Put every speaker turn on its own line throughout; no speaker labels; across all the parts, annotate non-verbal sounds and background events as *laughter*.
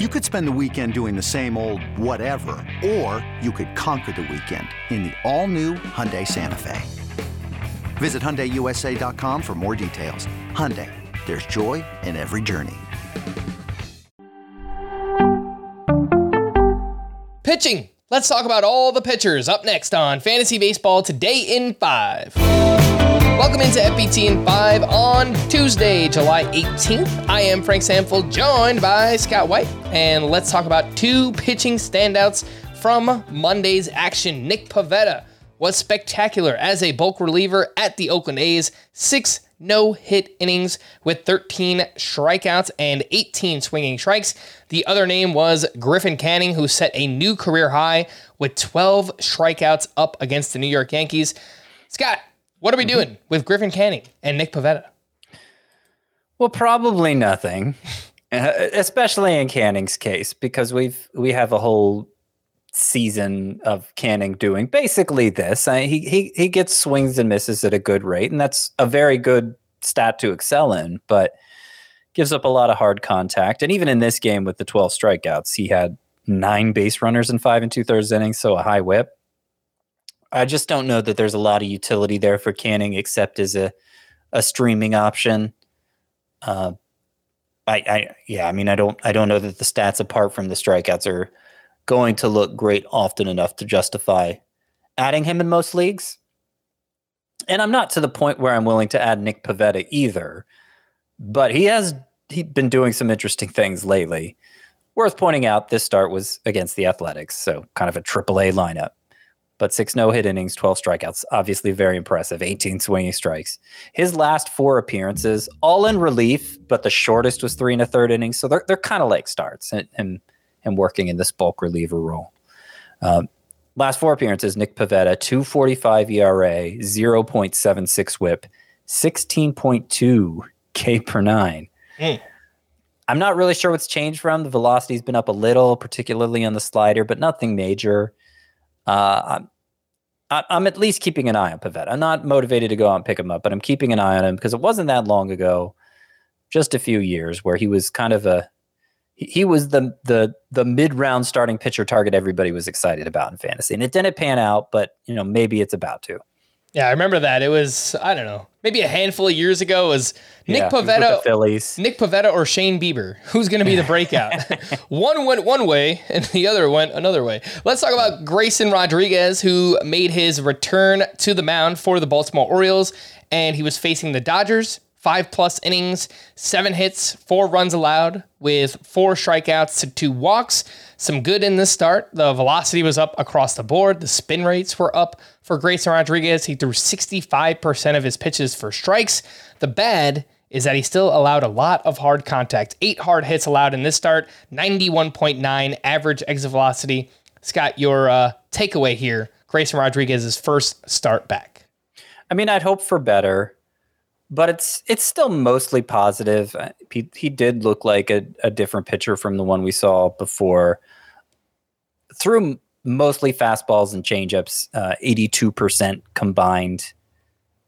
You could spend the weekend doing the same old whatever, or you could conquer the weekend in the all-new Hyundai Santa Fe. Visit HyundaiUSA.com for more details. Hyundai, there's joy in every journey.
Pitching. Let's talk about all the pitchers up next on Fantasy Baseball Today in 5. Welcome into FBT in 5 on Tuesday, July 18th. I am Frank Stampfl, joined by Scott White, and let's talk about two pitching standouts from Monday's action. Nick Pivetta was spectacular as a bulk reliever at the Oakland A's. Six no hit innings with 13 strikeouts and 18 swinging strikes. The other name was Griffin Canning, who set a new career high with 12 strikeouts up against the New York Yankees. Scott, what are we doing with Griffin Canning and Nick Pivetta?
Well, probably nothing, *laughs* uh, especially in Canning's case, because we've we have a whole season of Canning doing basically this. I, he he he gets swings and misses at a good rate, and that's a very good stat to excel in. But gives up a lot of hard contact, and even in this game with the twelve strikeouts, he had nine base runners in five and two thirds innings, so a high whip. I just don't know that there's a lot of utility there for Canning, except as a a streaming option. Uh, I, I yeah, I mean, I don't I don't know that the stats apart from the strikeouts are going to look great often enough to justify adding him in most leagues. And I'm not to the point where I'm willing to add Nick Pivetta either, but he has he been doing some interesting things lately. Worth pointing out, this start was against the Athletics, so kind of a AAA lineup. But six no hit innings, 12 strikeouts, obviously very impressive, 18 swinging strikes. His last four appearances, all in relief, but the shortest was three and a third innings. So they're, they're kind of like starts. And, and and working in this bulk reliever role. Um, last four appearances, Nick Pivetta, 245 ERA, 0.76 whip, 16.2 K per nine. Mm. I'm not really sure what's changed from. The velocity's been up a little, particularly on the slider, but nothing major. Uh, I'm, I'm at least keeping an eye on Pivetta. I'm not motivated to go out and pick him up, but I'm keeping an eye on him because it wasn't that long ago, just a few years, where he was kind of a he was the the the mid round starting pitcher target everybody was excited about in fantasy, and it didn't pan out, but you know maybe it's about to.
Yeah, I remember that. It was I don't know, maybe a handful of years ago. Was Nick yeah, Pivetta,
Phillies,
Nick Pivetta, or Shane Bieber? Who's going to be the breakout? *laughs* one went one way, and the other went another way. Let's talk about Grayson Rodriguez, who made his return to the mound for the Baltimore Orioles, and he was facing the Dodgers five plus innings, seven hits, four runs allowed, with four strikeouts to two walks. Some good in this start. The velocity was up across the board. The spin rates were up for Grayson Rodriguez. He threw 65% of his pitches for strikes. The bad is that he still allowed a lot of hard contact. Eight hard hits allowed in this start, 91.9 average exit velocity. Scott, your uh, takeaway here Grayson Rodriguez's first start back.
I mean, I'd hope for better but it's it's still mostly positive. Uh, he, he did look like a, a different pitcher from the one we saw before. Threw mostly fastballs and changeups, uh, 82% combined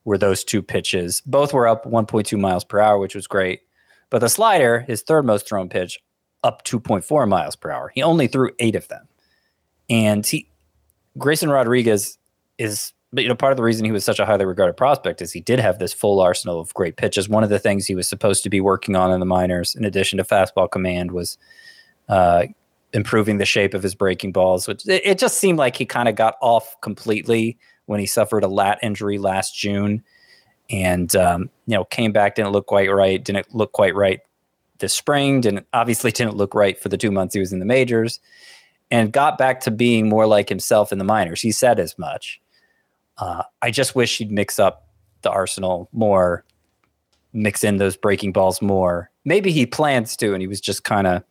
were those two pitches. Both were up 1.2 miles per hour, which was great. But the slider, his third most thrown pitch, up 2.4 miles per hour. He only threw eight of them. And he Grayson Rodriguez is but you know, part of the reason he was such a highly regarded prospect is he did have this full arsenal of great pitches. One of the things he was supposed to be working on in the minors, in addition to fastball command, was uh, improving the shape of his breaking balls. Which it, it just seemed like he kind of got off completely when he suffered a lat injury last June, and um, you know came back didn't look quite right. Didn't look quite right this spring. Didn't obviously didn't look right for the two months he was in the majors, and got back to being more like himself in the minors. He said as much uh, I just wish he'd mix up the arsenal more, mix in those breaking balls more. Maybe he plans to, and he was just kind of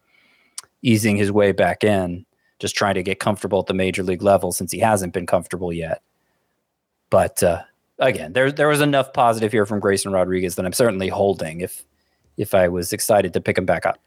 easing his way back in, just trying to get comfortable at the major league level since he hasn't been comfortable yet. But uh, again, there there was enough positive here from Grayson Rodriguez that I'm certainly holding if if I was excited to pick him back up.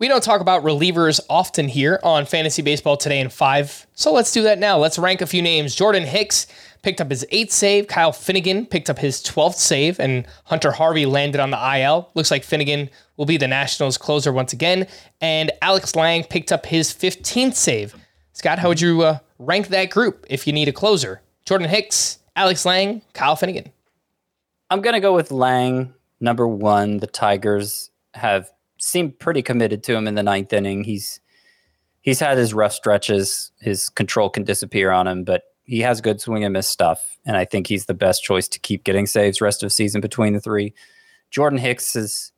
We don't talk about relievers often here on Fantasy Baseball Today in 5, so let's do that now. Let's rank a few names. Jordan Hicks picked up his eighth save. Kyle Finnegan picked up his 12th save, and Hunter Harvey landed on the IL. Looks like Finnegan will be the Nationals closer once again. And Alex Lange picked up his 15th save. Scott, how would you uh, rank that group if you need a closer? Jordan Hicks, Alex Lange, Kyle Finnegan.
I'm going to go with Lange, number one. The Tigers have seemed pretty committed to him in the ninth inning. He's he's had his rough stretches. His control can disappear on him, but he has good swing and miss stuff. And I think he's the best choice to keep getting saves rest of season between the three. Jordan Hicks has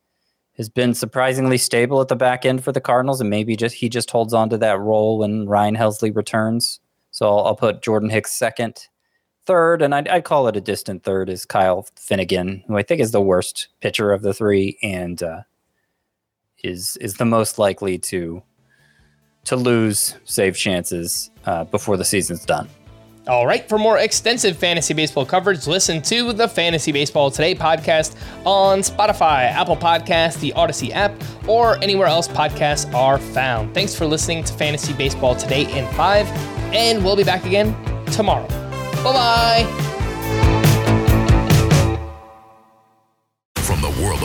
has been surprisingly stable at the back end for the Cardinals, and maybe just he just holds on to that role when Ryan Helsley returns. So I'll, I'll put Jordan Hicks second. Third, and I'd, I'd, call it a distant third, is Kyle Finnegan, who I think is the worst pitcher of the three, and uh, is is the most likely to to lose save chances uh, before the season's done.
All right, for more extensive fantasy baseball coverage, listen to the Fantasy Baseball Today podcast on Spotify, Apple Podcasts, the Audacy app, or anywhere else podcasts are found. Thanks for listening to Fantasy Baseball Today in 5, and we'll be back again tomorrow. Bye bye.